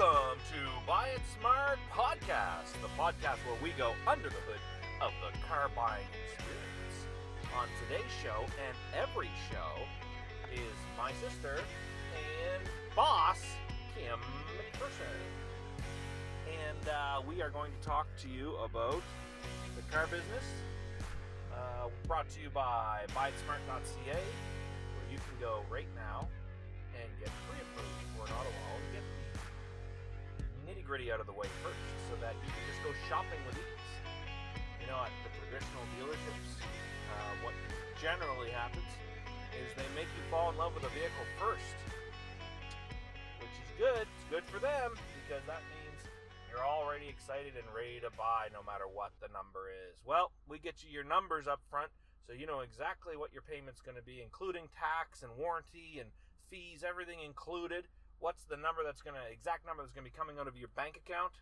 Welcome to Buy It Smart Podcast, the podcast where we go under the hood of the car buying experience. On today's show and every show is my sister and boss, Kim McPherson. And uh, we are going to talk to you about the car business, uh, brought to you by BuyItSmart.ca, where you can go right now and get pre-approved for an auto loan, nitty gritty out of the way first, so that you can just go shopping with ease. You know, at the traditional dealerships, uh, what generally happens is they make you fall in love with a vehicle first, which is good. It's good for them because that means you're already excited and ready to buy no matter what the number is. Well, we get you your numbers up front so you know exactly what your payment's going to be, including tax and warranty and fees, everything included. What's the number that's going to, exact number that's going to be coming out of your bank account?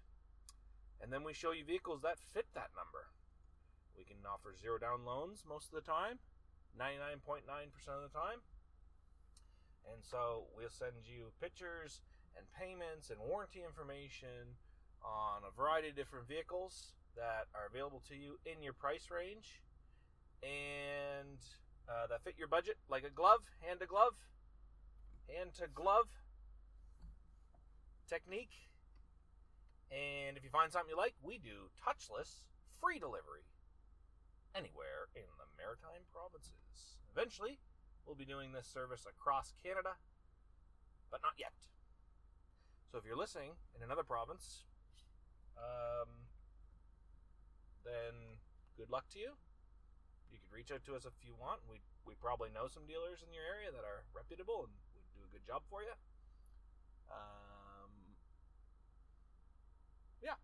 And then we show you vehicles that fit that number. We can offer zero down loans most of the time, 99.9% of the time. And so we'll send you pictures and payments and warranty information on a variety of different vehicles that are available to you in your price range and uh, that fit your budget like a glove, hand to glove hand to glove technique. And if you find something you like, we do touchless free delivery anywhere in the maritime provinces. Eventually, we'll be doing this service across Canada, but not yet. So if you're listening in another province, um, then good luck to you. You could reach out to us if you want. We we probably know some dealers in your area that are reputable and would do a good job for you. Um, yeah.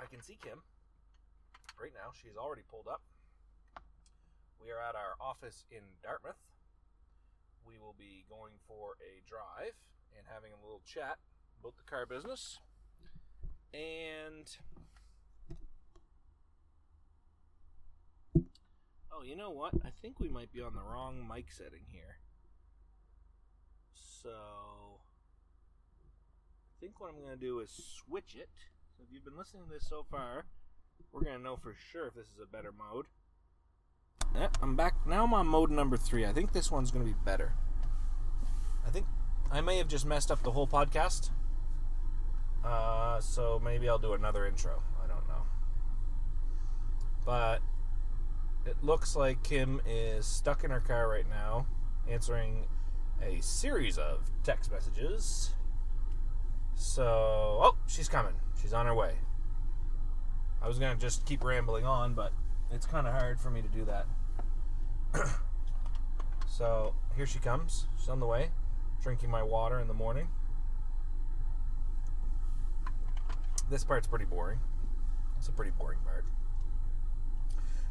I can see Kim right now. She's already pulled up. We are at our office in Dartmouth. We will be going for a drive and having a little chat about the car business. And Oh, you know what? I think we might be on the wrong mic setting here. So, I think what I'm going to do is switch it. If you've been listening to this so far, we're to know for sure if this is a better mode. Yeah, I'm back. Now I'm on mode number three. I think this one's to be better. I think I may have just messed up the whole podcast. Uh, so maybe I'll do another intro. I don't know. But it looks like Kim is stuck in her car right now, answering a series of text messages. So, oh, she's coming. She's on her way. I was going to just keep rambling on, but it's kind of hard for me to do that. so, here she comes. She's on the way, drinking my water in the morning. This part's pretty boring. It's a pretty boring part.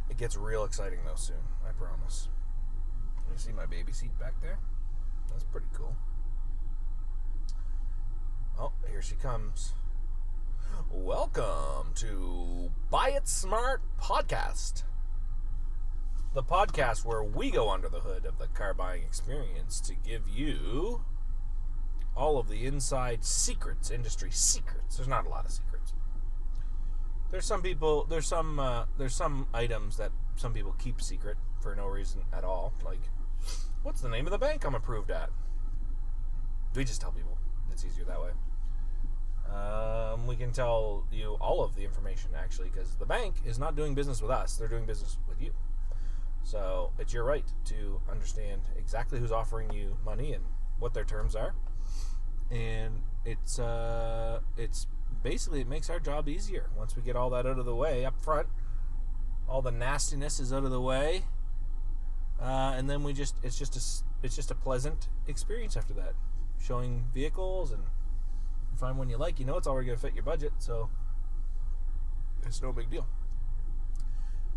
It gets real exciting though soon, I promise. You see my baby seat back there? That's pretty cool. Oh, here she comes. Welcome to Buy It Smart Podcast. The podcast where we go under the hood of the car buying experience to give you all of the inside secrets, industry secrets. There's not a lot of secrets there's some people there's some uh, there's some items that some people keep secret for no reason at all like what's the name of the bank i'm approved at we just tell people it's easier that way um, we can tell you all of the information actually because the bank is not doing business with us they're doing business with you so it's your right to understand exactly who's offering you money and what their terms are and it's uh, it's basically it makes our job easier once we get all that out of the way up front. All the nastiness is out of the way, uh, and then we just it's just a it's just a pleasant experience after that. Showing vehicles and find one you like, you know it's already gonna fit your budget, so it's no big deal.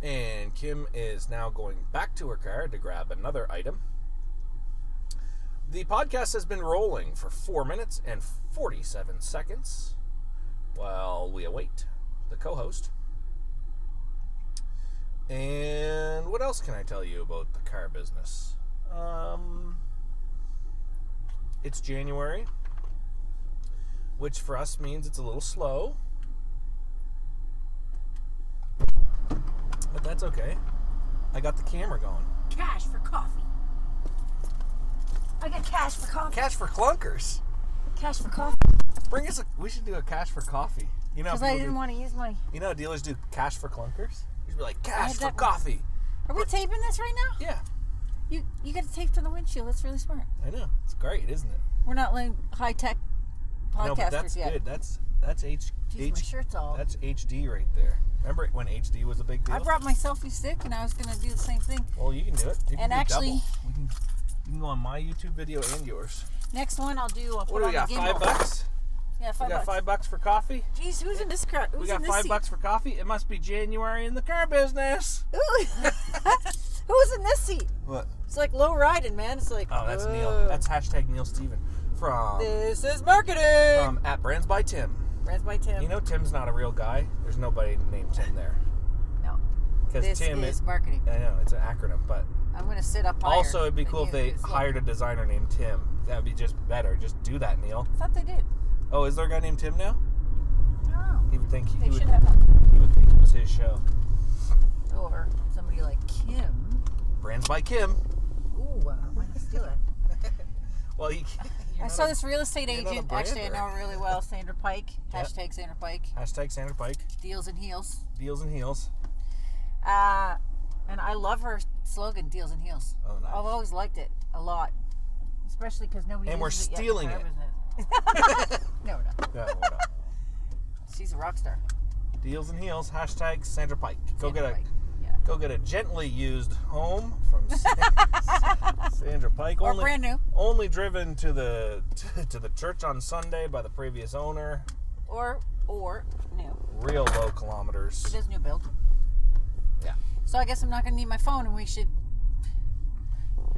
And Kim is now going back to her car to grab another item. The podcast has been rolling for 4 minutes and 47 seconds while we await the co host. And what else can I tell you about the car business? Um, it's January, which for us means it's a little slow. But that's okay. I got the camera going. Cash for coffee. I got cash for coffee. Cash for clunkers. Cash for coffee. Bring us a. We should do a cash for coffee. You know, Because I didn't do- want to use my. you know, how dealers do cash for clunkers. You should be like cash for coffee. Are we taping this right now? Yeah, You you got to tape to the windshield. That's really smart. I know. It's great, isn't it? We're not like high tech podcasters no, but that's yet. good. That's that's H, Jeez, my shirt's all. that's HD right there. Remember when HD was a big deal? I brought my selfie stick and I was gonna do the same thing. well, you can do it. You And actually- we can, you can go on my YouTube video and yours. Next one I'll do. I'll What do we got? Five bucks. Yeah, We five got bucks. five bucks for coffee. Jeez, who's in this car? Who's We got in this five seat? bucks for coffee. It must be January in the car business. Who's in this seat? What? It's like low riding, man. It's like. Oh, that's Neil. That's hashtag Neil Steven from This is marketing. from at Brands by Tim. Brands by Tim. You know Tim's not a real guy. There's nobody named Tim there no. because Tim is is. marketing. I know it's an acronym, but I'm gonna sit up also it'd be cool if they they 'cause look, hired a designer named Tim. That would be just better. Just do that, Neil. I thought they did. Oh, is there a guy named Tim now? I don't know. He would think he, would. should have. He would think it was his show. Or somebody like Kim. Brands by Kim. Ooh, uh, why not steal it? Well, he. I saw this real estate you're not a agent. Actually, I know her really well. Sandra Pike. Yep. Hashtag Sandra Pike. Hashtag Sandra Pike. Deals and heels. Deals and heels. Uh, and I love her slogan, "Deals and heels." Oh, nice. I've always liked it a lot, especially because nobody. And we're uses it yet in stealing car it. business. no, no, Yeah, what she's a rock star. Deals and heels. Hashtag Sandra Pike. Go Sandra get a Pike. Go get a gently used home from Sandra Pike. Or only, brand new, only driven to the to the church on Sunday by the previous owner. or or new. Real low kilometers. It is new build. Yeah. So I guess I'm not gonna need my phone, and we should.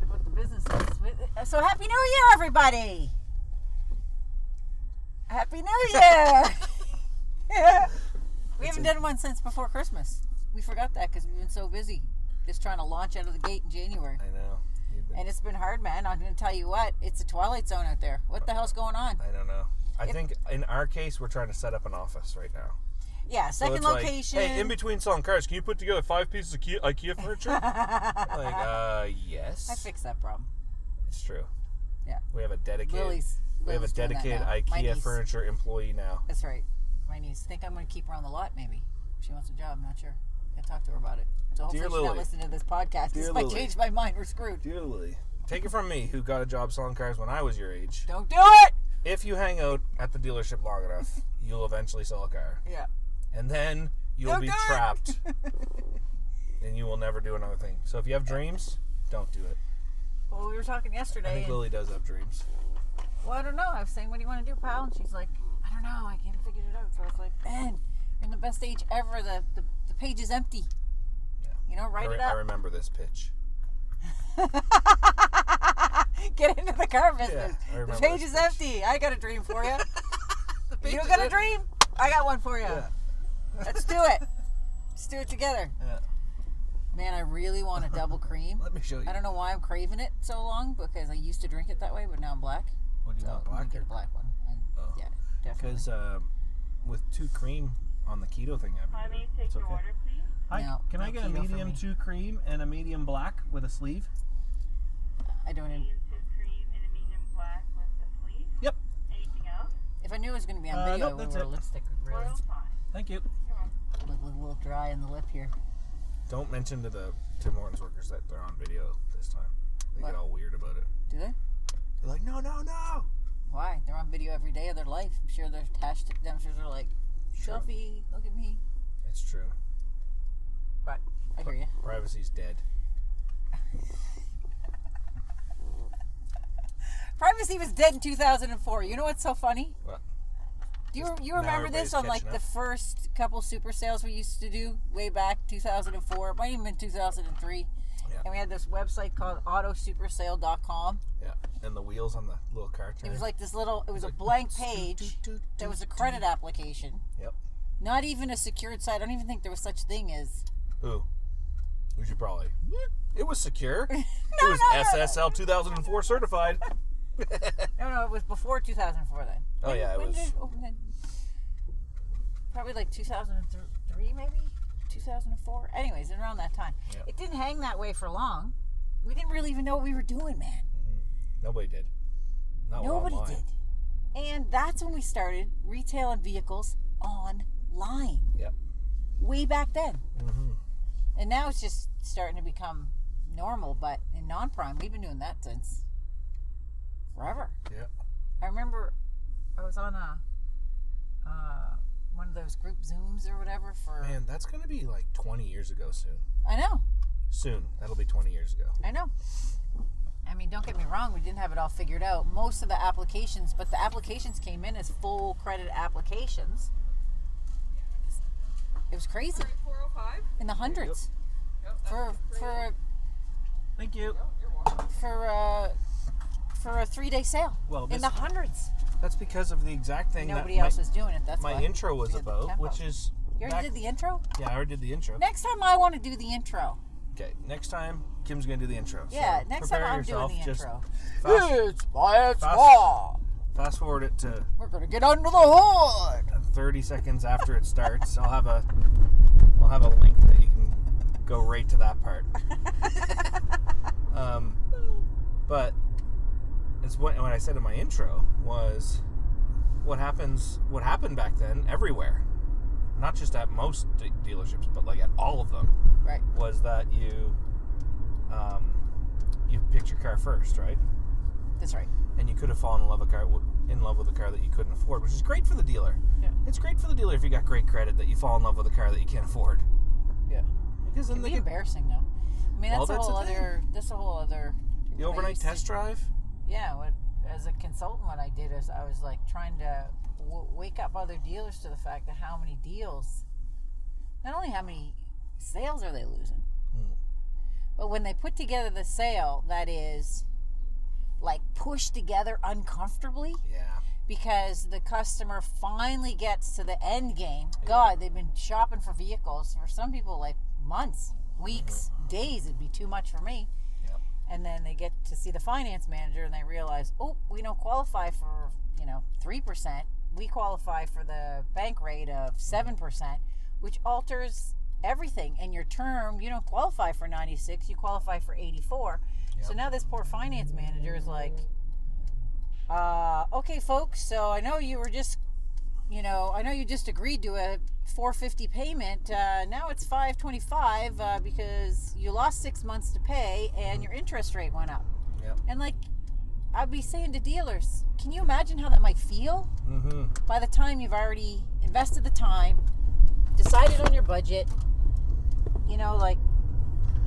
What the business is. So happy New Year, everybody! Happy New Year! we haven't done one since before Christmas. We forgot that because we've been so busy just trying to launch out of the gate in January. I know. And it's been hard, man. I'm going to tell you what, it's a twilight zone out there. What the hell's going on? I don't know. I If- think in our case, we're trying to set up an office right now. Yeah, So second like, location. hey, in between selling cars, can you put together five pieces of Ikea, IKEA furniture? like, uh, yes. I fixed that problem. It's true. Yeah. We have a dedicated. Lily's, we have a Lily's dedicated IKEA furniture employee now. That's right. My niece. Think I'm going to keep her on the lot, maybe. She wants a job. I'm not sure. I talk to her about it. So hopefully Dear she's not Lily. listening to this podcast. Dear if I Lily. change my mind, we're screwed. Dear Lily, take it from me, who got a job selling cars when I was your age. Don't do it. If you hang out at the dealership long enough, you'll eventually sell a car, Yeah. and then you'll Don't be do it. trapped, and you will never do another thing. So if you have dreams, don't do it. Well, we were talking I yesterday. think and- Lily does have dreams. well, I don't know. I was saying, what do you want to do, pal? And she's like, I don't know. I can't figure it out. So I was like, Ben, you're in the best age ever. The, the page is empty. Yeah. You know, I, write re- it I remember this pitch. Get into the car business. I the page is pitch. empty. I got a dream for you. you got a dream? I got one for you. Yeah. Let's do it. Let's do it together. Yeah. Man, I really want a double cream. Let me show you. I don't know why I'm craving it so long because I used to drink it that way, but now I'm black. What do you So want, black get a black one. Oh. Yeah, definitely. Because um, with two cream on the keto thing, I've been Hi, may doing, I take it's your okay. order, please? Hi, No, can I no get a keto for medium me. two cream and a medium black with a sleeve? I don't. Even, Medium two cream and a medium black with a sleeve. Yep. Anything else? if I knew it was going to be on Uh, video, nope, I would that's wear it. lipstick. Really, Royal fine. Thank you. look, look a little dry in the lip here. Don't mention to the Tim Hortons workers that they're on video this time. They What? get all weird about it. Do they? They're like, no, no, no. Why? They're on video every day of their life. I'm sure their hashtag dumpsters are like, True. Selfie, look at me. It's true. But I hear you. Privacy's dead. Privacy was dead in 2004. You know what's so funny? What? Do you, you remember this on like catching the first couple super sales we used to do way back 2004? It might even been 2003. And we had this website called autosupersale.com. Yeah. And the wheels on the little car It was like this little, it was a like, blank page toot, toot, that was a credit application. Yep. Not even a secured site. I don't even think there was such thing as. Who? We should probably. It was secure. it No, was no, no. SSL 2004 certified. no, no, it was before 2004 then. Oh, When- yeah, it when was- did it open then? Probably like 2003, maybe 2004. Anyways, around that time. Yeah. It didn't hang that way for long. We didn't really even know what we were doing, man. Nobody did. Not Nobody did. And that's when we started retailing vehicles online. Yep. Way back then. Mm-hmm. And now it's just starting to become normal, but in non prime, we've been doing that since forever. Yeah. I remember I was on a uh, one of those group Zooms or whatever for. Man, that's gonna be like 20 years ago soon. I know, Soon. That'll be 20 years ago. I know. I mean, don't get me wrong, we didn't have it all figured out. Most of the applications, but the applications came in as full credit applications. It was crazy in the hundreds for for Thank you. for uh, for a three day sale Well, in the hundreds. That's because of the exact thing Nobody that else my, was doing it. That's my why. intro was We had the about, which is. You already back- did the intro. Yeah, I already did the intro. Next time, I want to do the intro. Okay, next time Kim's gonna do the intro. Yeah, So next time prepare I'm yourself. doing the Just intro. Fast, It's Wyatt's fast- fast forward it to We're gonna get under the hood. 30 seconds after it starts. I'll have a I'll have a link that you can go right to that part. um, but it's what what I said in my intro was what happens what happened back then everywhere, not just at most de- dealerships, but like at all of them, Right. was that you um, you picked your car first, right? That's right. and you could have fallen in love a car in love with a car that you couldn't afford, which is great for the dealer. Yeah. It's great for the dealer if you got great credit that you fall in love with a car that you can't afford. Yeah. Because then It'd be embarrassing though. I mean, Well, that's a that's whole the thing. other. That's a whole other. the overnight test drive. Yeah. What as a consultant, what I did is I was like trying to w- wake up other dealers to the fact that how many deals, not only how many sales are they losing, Hmm. but when they put together the sale that is like pushed together uncomfortably Yeah. because the customer finally gets to the end game. God, they've been shopping for vehicles for some people like months, weeks, days. It'd be too much for me. Yep. And then they get to see the finance manager and they realize, oh, we don't qualify for you know three percent. We qualify for the bank rate of seven percent, which alters everything. And your term, you don't qualify for ninety six. You qualify for eighty four. So now this poor finance manager is like, uh, okay, folks. So I know you were just, you know, I know you just agreed to a 450 payment. Uh, now it's 525 uh, because you lost six months to pay and your interest rate went up. Yep. And like, I'd be saying to dealers, can you imagine how that might feel Mm-hmm. by the time you've already invested the time, decided on your budget, you know, like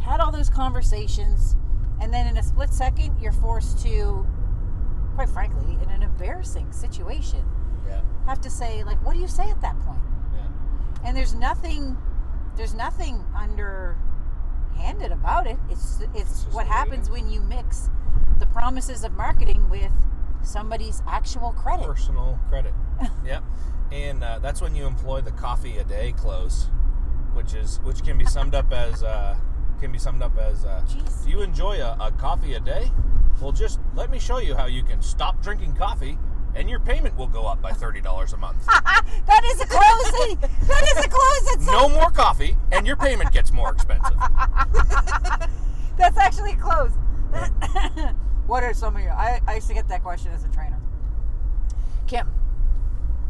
had all those conversations, and then in a split second, you're forced to, quite frankly, in an embarrassing situation, Yeah. have to say, like, what do you say at that point? Yeah. And there's nothing, there's nothing underhanded about it. It's it's just what the way it happens when you mix the promises of marketing with somebody's actual credit. Personal credit. yep. And uh, that's when you employ the coffee a day close, which is which can be summed up as uh, can be summed up as uh, if you enjoy a, a coffee a day, well, just let me show you how you can stop drinking coffee. And your payment will go up by thirty dollars a month. that is a closing. that is a close. That's, no more coffee, and your payment gets more expensive. that's actually close. what are some of your? I, I used to get that question as a trainer. Kim,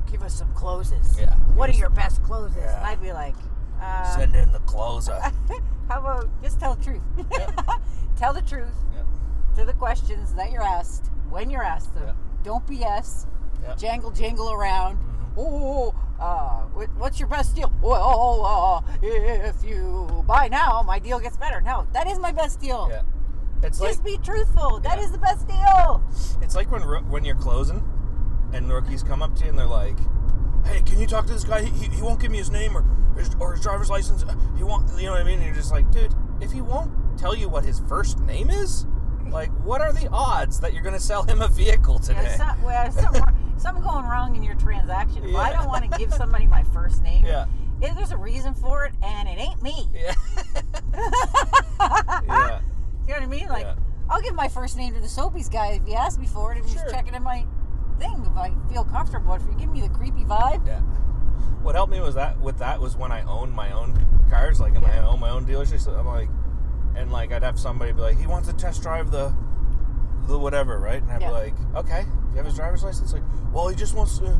give us some closes. Yeah. What are your best closes? Yeah. And I'd be like, uh, Send in the closer. how about just tell the truth? tell the truth Yep. to the questions that you're asked when you're asked them. Yep. Don't BS. Yep. Jangle, jingle around. Mhm. Oh, uh, what's your best deal? Well, uh, if you buy now, my deal gets better. No, that is my best deal. Yeah. It's like Just be truthful. That Yeah. is the best deal. it's like when when you're closing, and rookies come up to you and they're like, "Hey, can you talk to this guy? He, he, he won't give me his name or his, or his driver's license. He won't. You know what I mean?" And you're just like, "Dude, if he won't tell you what his first name is, like, what are the odds that you're going to sell him a vehicle today?" There's some, well, something, something going wrong in your transaction. If I don't want to give somebody my first name, Yeah. there's a reason for it, and it ain't me. Yeah. you know what I mean? Like, Yeah. I'll give my first name to the Sobeys guy if he asks me for it. If he's checking in my thing, if I feel comfortable. If you give me the creepy vibe, Yeah. What helped me was that with that was when I owned my own cars, like and I Yeah. own my own dealerships. I'm like, and like I'd have somebody be like, he wants to test drive the, the whatever, right? And I'd Yeah. be like, okay, do you have his driver's license? Like, well, he just wants to,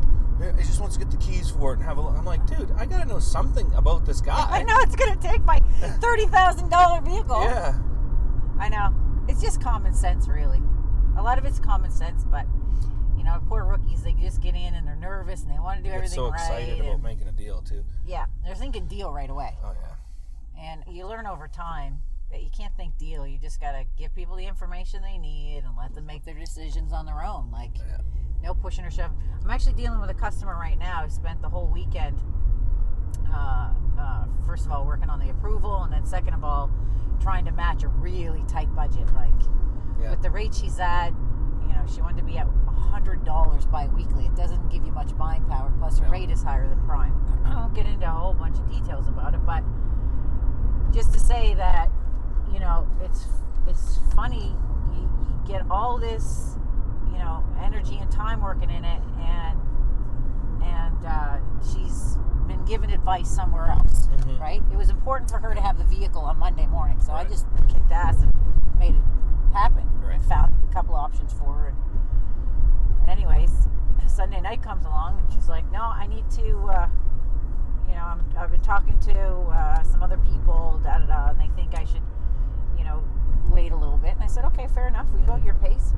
he just wants to get the keys for it and have a. look. I'm like, dude, I gotta know something about this guy. I know it's gonna take my thirty thousand dollar vehicle. Yeah. I know. It's just common sense, really. A lot of it's common sense, but you know, poor rookies, they just get in and they're nervous and they want to do everything so right. excited about making a deal too. yeah, they're thinking deal right away. Oh yeah. And you learn over time you can't think deal. You just got to give people the information they need and let them make their decisions on their own. Like, Yeah. no pushing or shoving. I'm actually dealing with a customer right now who spent the whole weekend, uh, uh, first of all, working on the approval, and then second of all, trying to match a really tight budget. Like, Yeah. with the rate she's at, you know, she wanted to be at $100 bi-weekly. It doesn't give you much buying power. Plus, her No. rate is higher than prime. I won't get into a whole bunch of details about it, but just to say that, you know, it's it's funny. You, you get all this, you know, energy and time working in it, and and uh, she's been given advice somewhere else, Mhm. right? It was important for her to have the vehicle on Monday morning, so I just kicked ass and made it happen. Right. And found a couple options for her. And, and anyways, Sunday night comes along, and she's like, "No, I need to." Uh, you know, I'm, I've been talking to uh, some other people, da da da, and they think I should, wait a little bit. And I said, okay, fair enough. We go at your pace.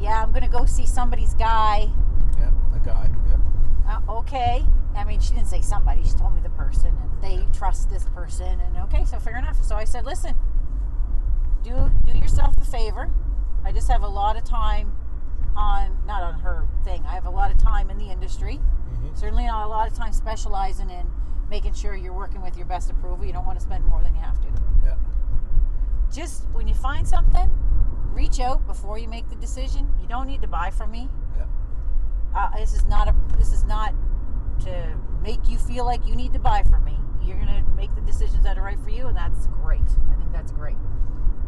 Yeah, I'm gonna go see somebody's guy. Yeah. A guy. Yeah. Uh, okay. I mean, she didn't say somebody. She told me the person, and they trust this person. And okay, so fair enough. So I said, listen, do do yourself a favor. I just have a lot of time on not on her thing. I have a lot of time in the industry. hmm Certainly not a lot of time specializing in making sure you're working with your best approval. You don't want to spend more than you have to. Yeah. Just when you find something, reach out before you make the decision. You don't need to buy from me. Yeah. Uh, this is not a. This is not to make you feel like you need to buy from me. You're gonna make the decisions that are right for you, and that's great. I think that's great.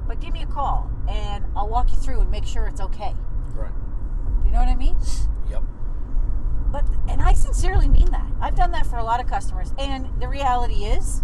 But give me a call, and I'll walk you through and make sure it's okay. Right. You know what I mean? Yep. But and I sincerely mean that. I've done that for a lot of customers, and the reality is,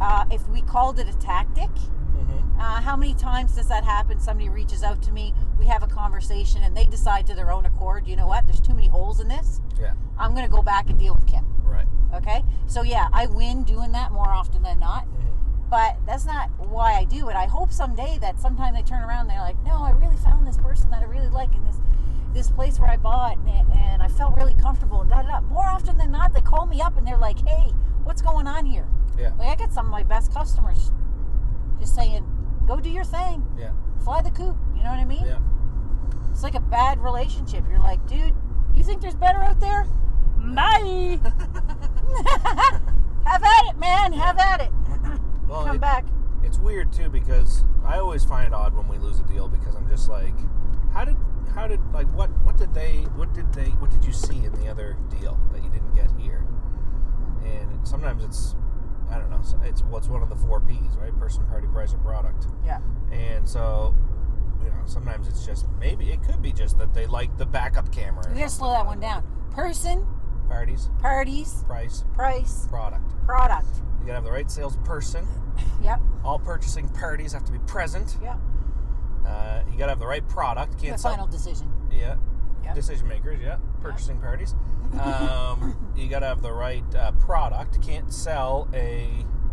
uh, if we called it a tactic, hmm uh, how many times does that happen? Somebody reaches out to me, we have a conversation, and they decide to their own accord. You know what? There's too many holes in this. Yeah. I'm going to go back and deal with Kim. Right. Okay. So yeah, I win doing that more often than not. hmm But that's not why I do it. I hope someday that sometime they turn around and they're like, no, I really found this person that I really like in this this place where I bought and, and I felt really comfortable and da da da. More often than not, they call me up and they're like, hey, what's going on here? Yeah. Like I get some of my best customers just saying, go do your thing, Yeah. fly the coop. You know what I mean? Yeah. It's like a bad relationship. You're like, dude, you think there's better out there? Bye. Have at it, man. Have at it. Well, Come it- back. It's weird too because I always find it odd when we lose a deal because I'm just like, how did how did like what what did they what did they what did you see in the other deal that you didn't get here? Mm-hmm. And sometimes it's I don't know it's what's one of the four P's right person party price or product Yeah. and so you know sometimes it's just maybe it could be just that they like the backup camera. We gotta slow that one down. Person, Parties, parties, price, price, product. product. You gotta have the right salesperson. Yep. All purchasing parties have to be present. Yep. Uh, you gotta have the right product. Can't sell final decision. Yeah. Yep. Decision makers, yeah. Purchasing parties. Um, you got to have the right uh, product. Can't sell a.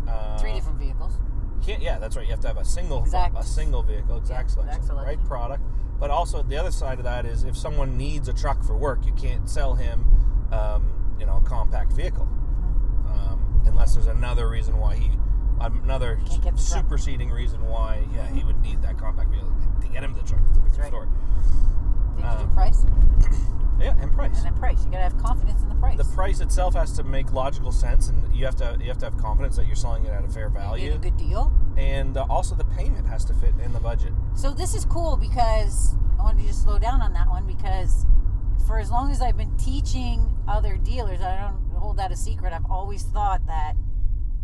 Uh, Three different vehicles. Can't, yeah, that's right. You have to have a single Exact. a single vehicle, exact Yeah, selection, exact selection. right product. But also the other side of that is if someone needs a truck for work, you can't sell him, um, you know, a compact vehicle, um, unless there's another reason why he, another Can't get the truck. superseding reason why, yeah, he would need that compact vehicle to get him the truck. That's a different right. story. Did you Um, do price? Yeah, and price. You gotta have confidence in the price. the price itself has to make logical sense, and you have to you have to have confidence that you're selling it at a fair You value, a good deal. and uh, also the payment has to fit in the budget. So this is cool because I wanted to just slow down on that one because for as long as I've been teaching other dealers, I don't hold that a secret. I've always thought that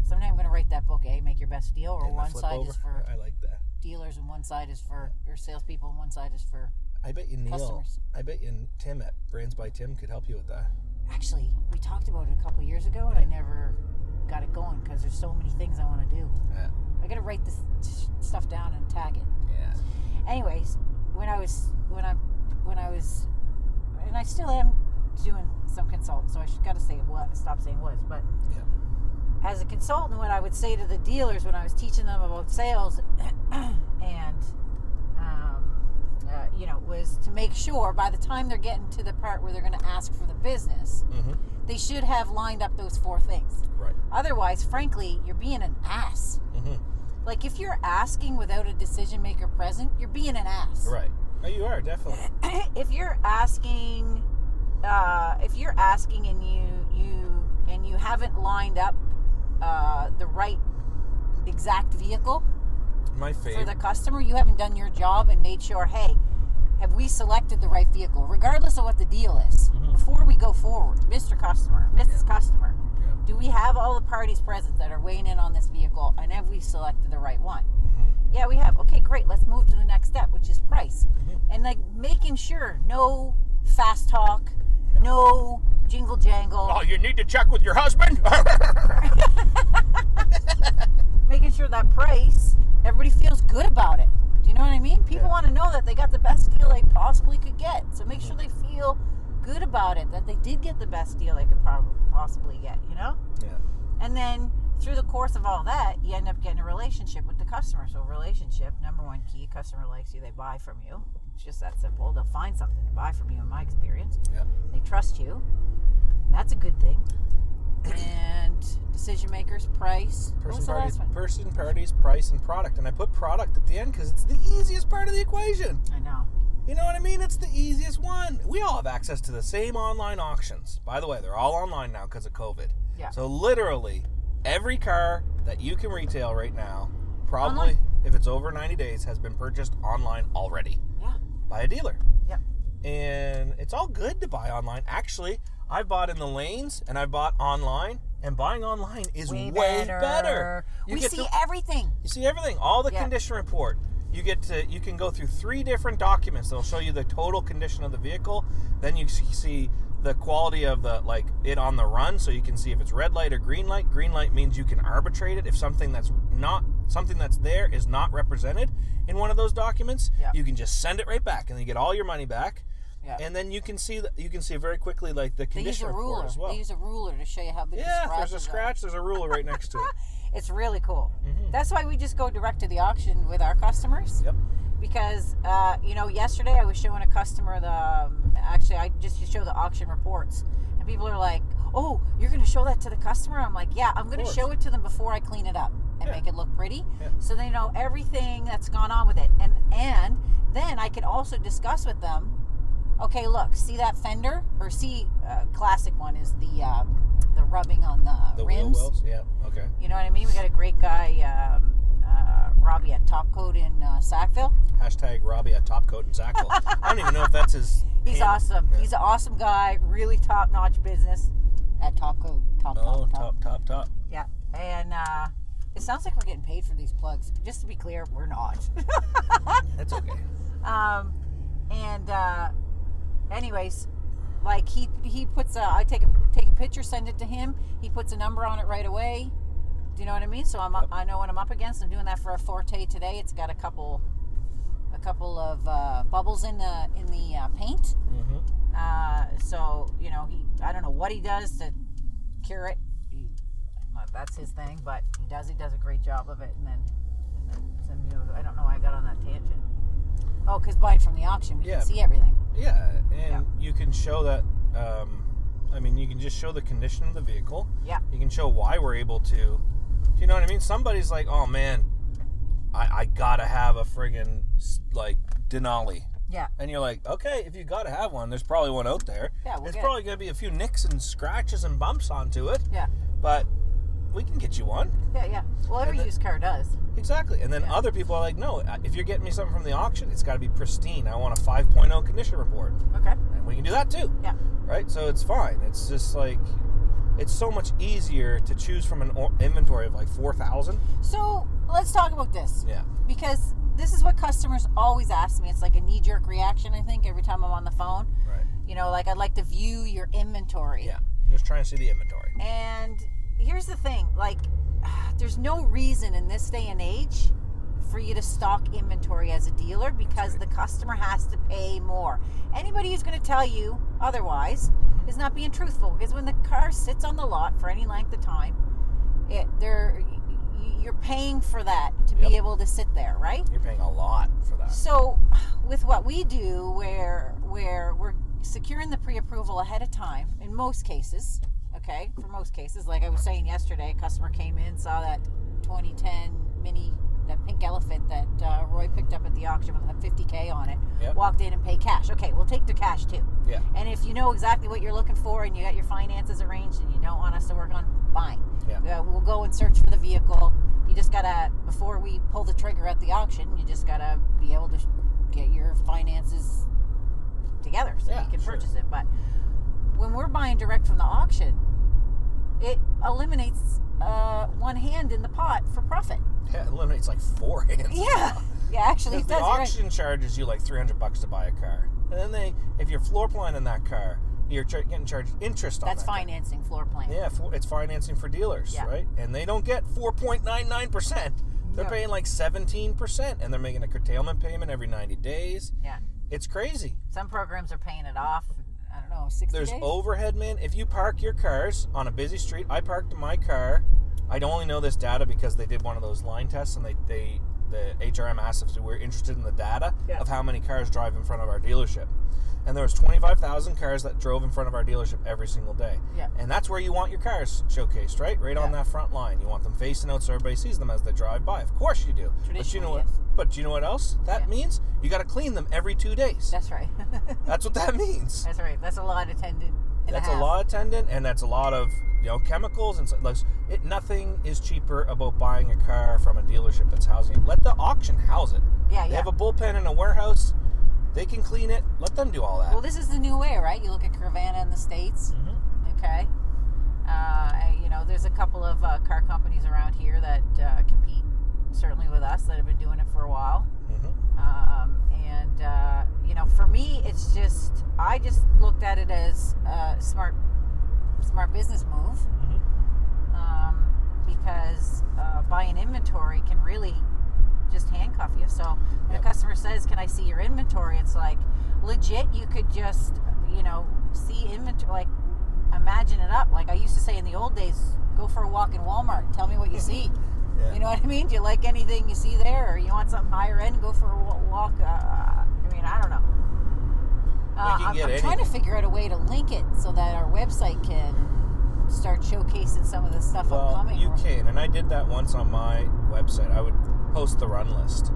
someday I'm going to write that book, eh? Make your best deal, or And one side over. is for I like that. dealers and one side is for your salespeople and one side is for I bet you Neil. Customers. I bet you Tim at Brands by Tim could help you with that. Actually, we talked about it a couple years ago, and I never got it going because there's so many things I want to do. Yeah. I gotta write this stuff down and tag it. Yeah. Anyways, when I was when I when I was, and I still am doing some consult, so I should gotta say what stop saying was, but Yeah. as a consultant, what I would say to the dealers when I was teaching them about sales, and uh, you know, was to make sure by the time they're getting to the part where they're going to ask for the business, Mm-hmm. they should have lined up those four things. Right. Otherwise, frankly, you're being an ass. Mm-hmm. Like if you're asking without a decision maker present, you're being an ass. Right. Oh, you are definitely. if you're asking, uh, if you're asking and you you and you haven't lined up uh, the right exact vehicle My for the customer, you haven't done your job and made sure, hey, have we selected the right vehicle, regardless of what the deal is, Mhm. before we go forward, Mr. Customer, Mrs. Customer. Yeah. Do we have all the parties present that are weighing in on this vehicle, and have we selected the right one? Mhm. Yeah, we have. Okay, great. Let's move to the next step, which is price. Mhm. And like making sure no fast talk, no jingle jangle, Oh, you need to check with your husband. making sure that price, everybody feels good about it. Do you know what I mean? People Yeah. want to know that they got the best deal they possibly could get. So make sure mm. they feel good about it, that they did get the best deal they could probably possibly get, you know? yeah. And then through the course of all that, you end up getting a relationship with the customer. So relationship, number one key, customer likes you, they buy from you. It's just that simple. They'll find something to buy from you in my experience. Yeah. They trust you. That's a good thing. And decision makers, price. Person parties, last one? person parties, price, and product. And I put product at the end because it's the easiest part of the equation. I know. You know what I mean? It's the easiest one. We all have access to the same online auctions. By the way, they're all online now because of COVID. Yeah. So literally, every car that you can retail right now, probably Online. if it's over 90 days, has been purchased online already Yeah. by a dealer. Yeah. And it's all good to buy online. Actually, I bought in the lanes and I bought online, and buying online is way, better. You we see to- everything. you see everything, all the Yeah. condition report. You get to you can go through three different documents that'll show you the total condition of the vehicle. Then you see- the quality of the like it on the run, so you can see if it's red light or green light. Green light means you can arbitrate it if something that's not something that's there is not represented in one of those documents. Yeah. You can just send it right back, and then you get all your money back. Yeah. And then you can see the, you can see very quickly like the They use condition a report ruler. as well. They use a ruler to show you how big yeah, scratches there's a are. scratch. There's a ruler right next to it. It's really cool. Mhm. That's why we just go direct to the auction with our customers. Yep. Because uh, you know, yesterday I was showing a customer the um, actually I just show the auction reports, and people are like, "Oh, you're going to show that to the customer?" I'm like, "Yeah, I'm going to show it to them before I clean it up and Yeah. make it look pretty, Yeah. so they know everything that's gone on with it." And and then I can also discuss with them. Okay, look, see that fender, or see uh, classic one is the uh, the rubbing on the, The wheel rims. wells. Yeah. Okay. You know what I mean? We got a great guy, um, uh, Robbie at Top Coat in uh, Sackville. Hashtag Robbie at Top Coat in Sackville. I don't even know if that's his. He's handle. awesome. Yeah. He's an awesome guy. Really top notch business at Top Coat. Top, Oh, top, top. top, top, top. Yeah. And uh, it sounds like we're getting paid for these plugs. Just to be clear, we're not. That's okay. um, and uh, anyways, like he he puts a I take a take a picture, send it to him. He puts a number on it right away. Do you know what I mean? So I'm Yep. I know what I'm up against. I'm doing that for a Forte today. It's got a couple a couple of uh, bubbles in the in the uh, paint. Mm-hmm. Uh, so you know he I don't know what he does to cure it. He, that's his thing, but he does he does a great job of it. And then and then some, you know, I don't know why I got on that tangent. Oh, because buying from the auction, we Yeah. can see everything. Yeah, and Yeah. you can show that. Um, I mean, you can just show the condition of the vehicle. Yeah. You can show why we're able to. Do you know what I mean? Somebody's like, "Oh man, I, I gotta have a friggin' like Denali," Yeah. and you're like, "Okay, if you gotta have one, there's probably one out there. Yeah, we'll There's probably gonna be a few nicks and scratches and bumps onto it, Yeah. but we can get you one." Yeah. Yeah. Well, every And the- used car does. Exactly. And then Yeah. other people are like, no, uh, if you're getting me something from the auction, it's got to be pristine. I want a 5.0 condition report. Okay. And we can do that too. Yeah. Right? So it's fine. It's just like, it's so much easier to choose from an inventory of like 4,000. So let's talk about this Yeah. because this is what customers always ask me. It's like a knee jerk reaction, I think, every time I'm on the phone. Right. You know, like I'd like to view your inventory. Yeah. Just trying to see the inventory. And here's the thing like, there's no reason in this day and age for you to stock inventory as a dealer because the customer has to pay more. Anybody who's going to tell you otherwise is not being truthful because when the car sits on the lot for any length of time, it they're you're paying for that to Yep. be able to sit there, right? You're paying a lot for that. So, with what we do, where where we're securing the pre-approval ahead of time in most cases, okay, for most cases, like I was saying yesterday, a customer came in, saw that 2010 Mini, that pink elephant that uh, Roy picked up at the auction with a 50k on it, Yep. walked in and paid cash. Okay, we'll take the cash too. Yeah. And if you know exactly what you're looking for and you got your finances arranged and you don't want us to work on, fine. Yeah. Uh, we'll go and search for the vehicle. You just gotta, before we pull the trigger at the auction, you just gotta be able to sh- get your finances together so Yeah, you can sure. purchase it. But when we're buying direct from the auction, it eliminates uh, one hand in the pot for profit. Yeah, it eliminates like four hands. Yeah. Yeah, actually, it the does. right. auction charges you like 300 bucks to buy a car. And then they, if you're floor planning that car, you're getting charged interest on That's that car. financing floor plan. Yeah, it's financing for dealers, Yeah. right? And they don't get 4.99%. They're No. paying like 17%, and they're making a curtailment payment every 90 days. Yeah. It's crazy. Some programs are paying it off. Know, 60 There's days? overhead, man. If you park your cars on a busy street, I parked my car. I only know this data because they did one of those line tests, and they, they the HRM asked if we were interested in the data Yeah. of how many cars drive in front of our dealership. And there was 25,000 cars that drove in front of our dealership every single day. Yeah. And that's where you want your cars showcased, right? Right on that front line. You want them facing out so everybody sees them as they drive by. Of course you do. But you know what? yes. But do you know what else? That Yeah. means you got to clean them every two days. That's right. That's what that means. That's right. That's a lot attendant. and That's a half. lot attendant, and that's a lot of you know chemicals and so, like it. Nothing is cheaper about buying a car from a dealership that's housing it. Let the auction house it. Yeah, They yeah. have a bullpen in a warehouse. They can clean it. Let them do all that. Well, this is the new way, right? You look at Carvana in the states. Mhm. Okay. Uh, you know, there's a couple of uh, car companies around here that uh, compete, certainly with us, that have been doing it for a while. Mhm. Um, and uh, you know, for me, it's just I just looked at it as a smart, smart business move Mhm. um, because uh, buying inventory can really just handcuff you. So when Yep. a customer says, "Can I see your inventory?" It's like legit. You could just you know see inventory. Like imagine it up. Like I used to say in the old days, go for a walk in Walmart. Tell me what you see. Yeah. You know what I mean? Do you like anything you see there, or you want something higher end? Go for a walk. Uh, I mean, I don't know. Uh, I'm, I'm trying to figure out a way to link it so that our website can start showcasing some of the stuff Well, upcoming. you can, and I did that once on my website. I would post the run list.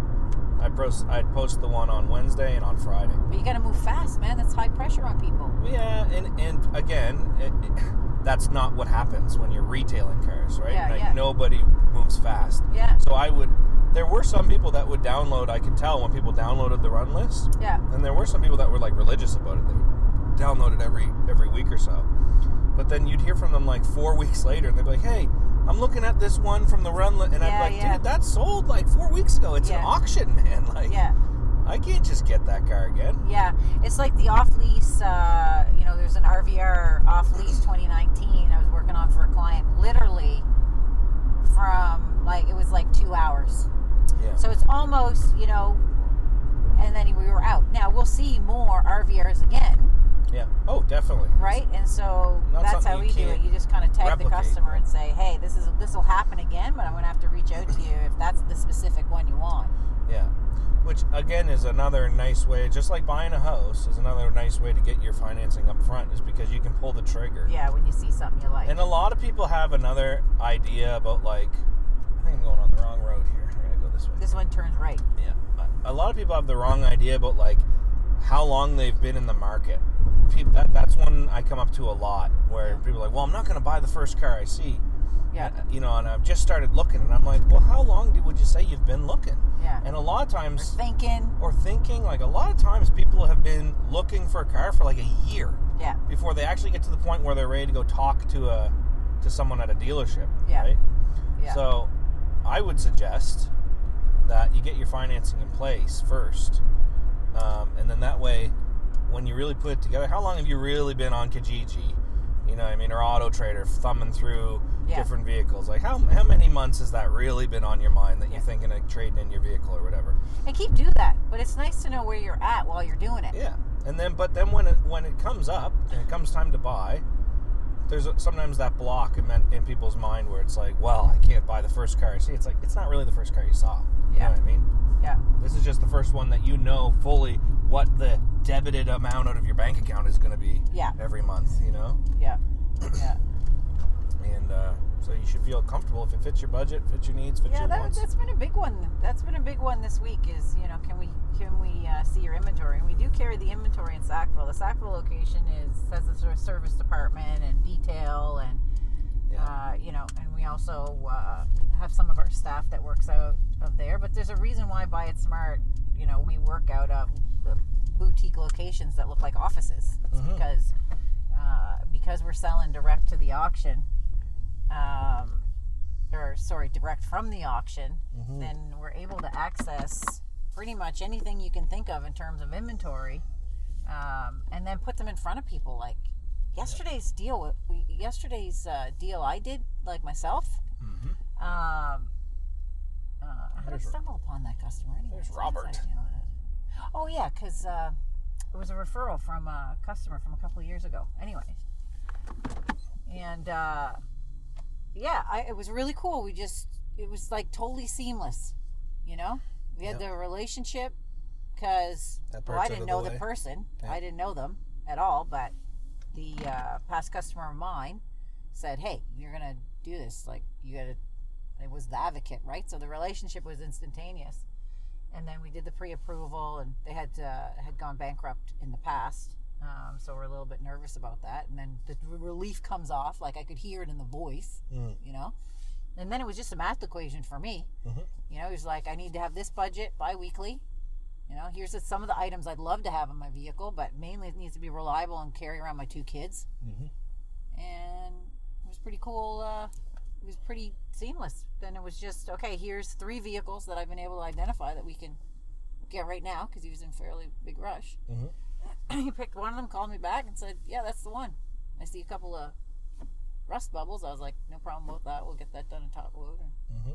I post. I'd post the one on Wednesday and on Friday. But you got to move fast, man. That's high pressure on people. Yeah, and and again, it, it- that's not what happens when you're retailing cars, right? Yeah, like yeah. nobody moves fast. Yeah, So I would. There were some people that would download. I could tell when people downloaded the run list, yeah, and there were some people that were like religious about it. They would download it every every week or so. But then you'd hear from them like four weeks later, and they'd be like, "Hey, I'm looking at this one from the run list," and Yeah, I'm like, yeah. "Dude, that sold like four weeks ago. It's an auction, man. Like, yeah, I can't just get that car again." yeah. It's like the off lease. Uh, you know, there's an RVR off lease 2019. I was working on for a client. Literally, from like it was like two hours. Yeah. So it's almost you know, and then we were out. Now we'll see more RVRs again. Yeah. Oh, definitely. right? And so Not that's how we do it. You just kind of tag the customer and say, "Hey, this is this will happen again, but I'm going to have to reach out to you if that's the specific one you want." Yeah. Which again is another nice way, just like buying a house, is another nice way to get your financing up front, is because you can pull the trigger. Yeah, when you see something you like. And a lot of people have another idea about like, I think I'm going on the wrong road here. I gotta go this way. this one turns right. Yeah. A lot of people have the wrong idea about like how long they've been in the market. People, that, that's one I come up to a lot, where Yeah. people are like, "Well, I'm not going to buy the first car I see." Yeah, And, you know, and I've just started looking, and I'm like, "Well, how long do, would you say you've been looking?" yeah. And a lot of Or times, thinking. or thinking like a lot of times people have been looking for a car for like a year Yeah, before they actually get to the point where they're ready to go talk to a to someone at a dealership Yeah. right yeah. so i would suggest that you get your financing in place first, um, and then that way, when you really put it together, how long have you really been on Kijiji? You know, what I mean, or Auto Trader, thumbing through Yeah. different vehicles. Like, how how many months has that really been on your mind that you're thinking of trading in your vehicle or whatever? And keep do that, but it's nice to know where you're at while you're doing it. Yeah, and then but then when it when it comes up and it comes time to buy, there's sometimes that block in, in people's mind where it's like, well, I can't buy the first car I see. It's like it's not really the first car you saw. You Yeah. know what I mean? Yeah. This is just the first one that you know fully what the debited amount out of your bank account is going to be Yeah. every month. You know, Yeah. Yeah. and uh, so you should feel comfortable if it fits your budget, fits your needs, fits Yeah, your that, wants. that's been a big one. That's been a big one this week. Is you know, can we can we uh, see your inventory? And we do carry the inventory in Sackville. The Sackville location is has a sort of service department and detail, and Yeah. uh, you know, and we also uh, have some of our staff that works out of there. But there's a reason why Buy It Smart. You know, we work out of the boutique locations that look like offices. It's Mhm. because uh, because we're selling direct to the auction. Um, or sorry, direct from the auction, Mhm. then we're able to access pretty much anything you can think of in terms of inventory, um, and then put them in front of people. Like yesterday's deal, we, yesterday's uh, deal I did, like myself. Mhm. Um, uh, how did I stumble upon that customer? Anyway, there's It's Robert. Oh yeah, because uh, it was a referral from a customer from a couple of years ago. Anyway, and uh, yeah, I, it was really cool. We just it was like totally seamless. You know, we had Yep. the relationship because well, I didn't know the the person. I didn't know them at all, but the uh, past customer of mine said, "Hey, you're gonna do this. Like, you gotta." It was the advocate, right? So the relationship was instantaneous, and then we did the pre-approval, and they had uh, had gone bankrupt in the past, um, so we're a little bit nervous about that. And then the relief comes off, like I could hear it in the voice, Mm. you know. And then it was just a math equation for me. Mhm. You know, he was like, I need to have this budget bi-weekly. You know, here's some of the items I'd love to have in my vehicle, but mainly it needs to be reliable and carry around my two kids. Mhm. And it was pretty cool. Uh, it was pretty seamless. Then it was just, okay, here's three vehicles that I've been able to identify that we can get right now because he was in fairly big rush. Mhm. he picked one of them, called me back, and said, yeah, that's the one. I see a couple of rust bubbles. I was like, no problem with that. We'll get that done in top load. Mhm.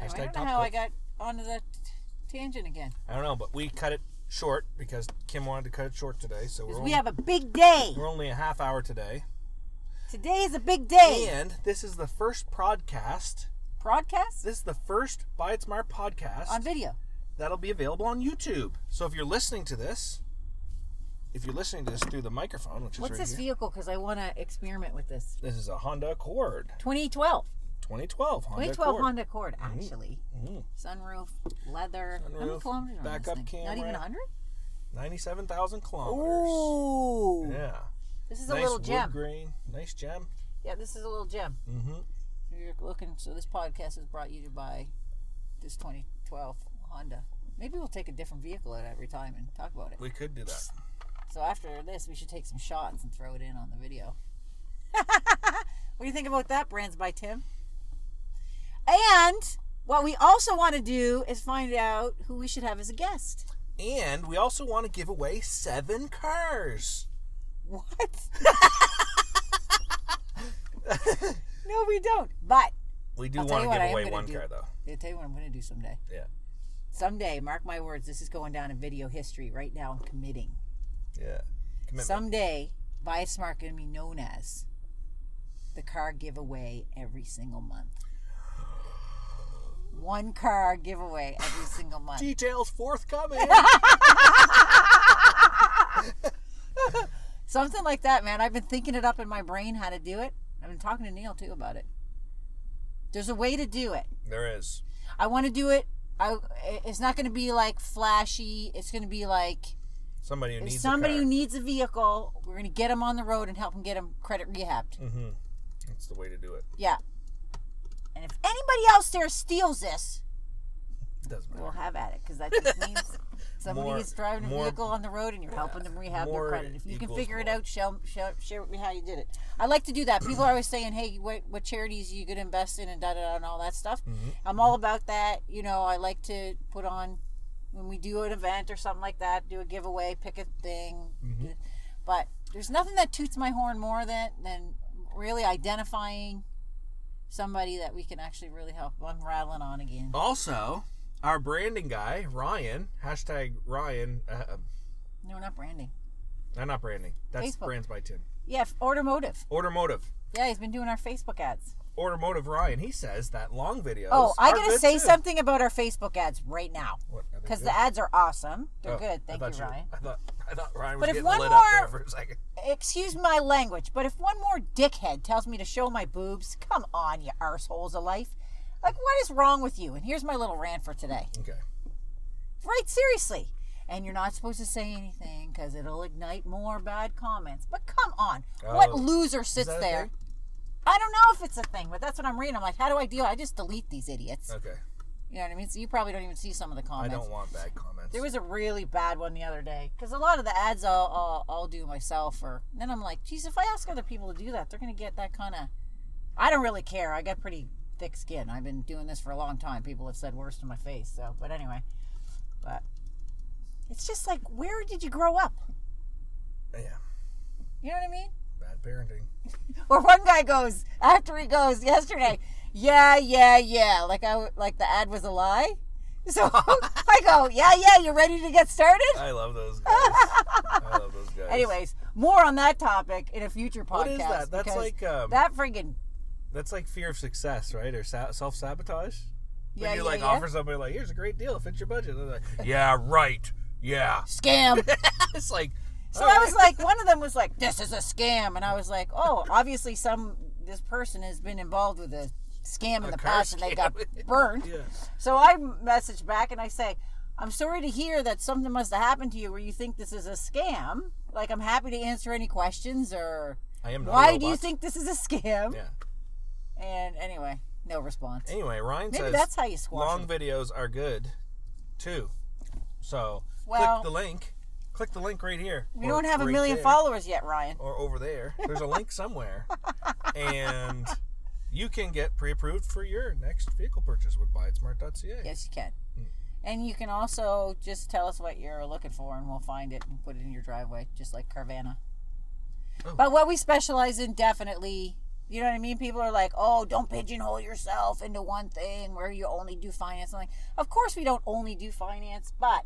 anyway, I don't know top how I got onto that t- tangent again. I don't know, but we cut it short because Kim wanted to cut it short today, so we're only, we have a big day. we're only a half hour today. Today is a big day. And this is the first podcast. Broadcast This is the first Buy It Smart podcast on video. that'll be available on YouTube. So if you're listening to this, if you're listening to this through the microphone, which is What's right this here, vehicle? Because I want to experiment with this. this is a Honda Accord, 2012. 2012 Honda 2012 Accord. Honda Accord, actually. Mhm. Sunroof, leather. How many Sunroof, kilometers on backup this thing? Not even camera. 100? 97,000 kilometers. Ooh. Yeah. This is nice a little wood gem. grain. Nice gem. Yeah, this is a little gem. Mm-hmm. You're looking. So this podcast is brought you to by this 2012 Honda. Maybe we'll take a different vehicle at every time and talk about it. We could do that. So after this, we should take some shots and throw it in on the video. what do you think about that? Brands by Tim. And what we also want to do is find out who we should have as a guest. And we also want to give away seven cars. What? no, we don't. But We do I'll want to give away one do. car, though. I'll tell you what I'm going to do someday. Yeah. Someday, mark my words, this is going down in video history. Right now, I'm committing. Yeah. Commitment. Someday, Buy Smart going to be known as the car giveaway every single month. One car giveaway every single month. Details forthcoming. Something like that, man. I've been thinking it up in my brain how to do it. I've been talking to Neil too about it. There's a way to do it. there is. I want to do it. I, it's not going to be like flashy. It's going to be like Somebody who needs somebody a who needs a vehicle, we're going to get them on the road and help them get them credit rehabbed. mm-hmm. That's the way to do it. Yeah. And if anybody else there steals this, doesn't matter. We'll have at it because that just means somebody More- is driving a more- vehicle on the road and you're helping them rehab more their credit. If you can figure it out, show, show, share with me how you did it. I like to do that. People are always saying, "Hey, what what charities you could invest in and da da da and all that stuff." Mm-hmm. I'm all about that. You know, I like to put on when we do an event or something like that, do a giveaway, pick a thing. Mm-hmm. But there's nothing that toots my horn more than than really identifying somebody that we can actually really help. I'm rattling on again. Also, our branding guy Ryan hashtag Ryan. Uh, No, not branding. uh, not branding. That's Facebook. brands by Tim. Yeah, f- automotive. Automotive. Yeah, he's been doing our Facebook ads. Automotive Ryan. He says that long videos. Oh, I gotta say too. something about our Facebook ads right now What, because the ads are awesome. They're Oh, good. Thank thought you, Ryan. I thought I thought Ryan was But if getting one lit up there more- for a second. Excuse my language, but if one more dickhead tells me to show my boobs, come on, you arseholes of life. Like, what is wrong with you? And here's my little rant for today. Okay. Right, seriously. And you're not supposed to say anything because it'll ignite more bad comments. But come on. what Oh, loser sits there? thing? I don't know if it's a thing, but that's what I'm reading. I'm like, how do I deal? I just delete these idiots. Okay. You know what I mean? So you probably don't even see some of the comments. I comments. don't want bad comments. There was a really bad one the other day because a lot of the ads I'll, I'll, I'll do myself, or then I'm like, geez, if I ask other people to do that, they're gonna get that kind of. I don't really care. I got pretty thick skin. I've been doing this for a long time. People have said worse to my face. So, but anyway, but it's just like, where did you grow up? yeah. You know what I mean? Bad parenting. Or one guy goes after he goes yesterday, yeah, yeah, yeah, like I like the ad was a lie. So I go, yeah, yeah, You're ready to get started? I love those guys. I love those guys. Anyways, more on that topic in a future podcast. What is that? That's like, um, that friggin' that's like fear of success, right? Or sa- self sabotage. yeah, when you yeah, like yeah. offer somebody like, here's a great deal, fits your budget. They're like, yeah, right, yeah. scam. it's like, so I was like, one of them was like, "This is a scam," and I was like, "Oh, obviously, some this person has been involved with a scam in the past, and they got burned." yeah. So I message back and I say, I'm sorry to hear that something must have happened to you where you think this is a scam. Like, I'm happy to answer any questions or I am. why do you think this is a scam? Yeah. And anyway, no response. Anyway, Ryan Maybe says that's how you squash long videos are good, too. So Well- click the link. Click the link right here. We don't have a million there, followers yet, Ryan. Or over there. There's a link somewhere, and you can get pre-approved for your next vehicle purchase with BuyItSmart.ca. Yes, you can. Hmm. And you can also just tell us what you're looking for, and we'll find it and put it in your driveway, just like Carvana. Oh. But what we specialize in, definitely, you know what I mean? People are like, oh, don't pigeonhole yourself into one thing where you only do finance. I'm like, of course, we don't only do finance, but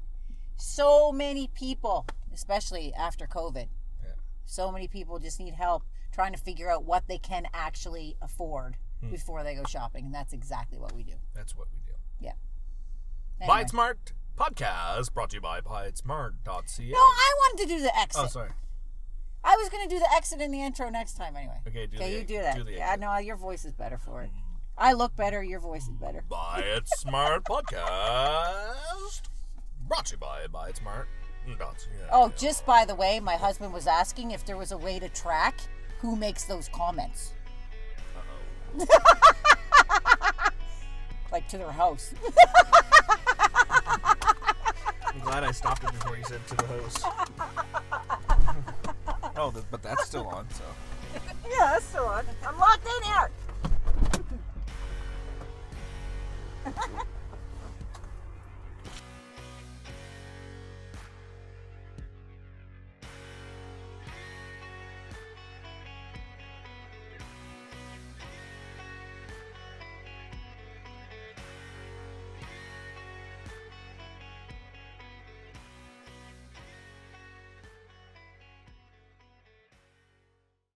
so many people, especially after COVID, Yeah. so many people just need help trying to figure out what they can actually afford Hmm. before they go shopping. And that's exactly what we do. That's what we do. Yeah. Buy Anyway. It Smart podcast brought to you by BuyItSmart.ca. No, I wanted to do the exit. oh, sorry. I was going to do the exit in the intro next time anyway. Okay, do Okay, you do that. Do yeah, no, your voice is better for it. I look better. Your voice is better. Buy It Smart podcast brought to you by Buy It Smart. Oh, just by the way, my husband was asking if there was a way to track who makes those comments, like to their house. I'm glad I stopped it before you said to the host. oh, th- but that's still on, so. yeah, that's the one. I'm locked in here.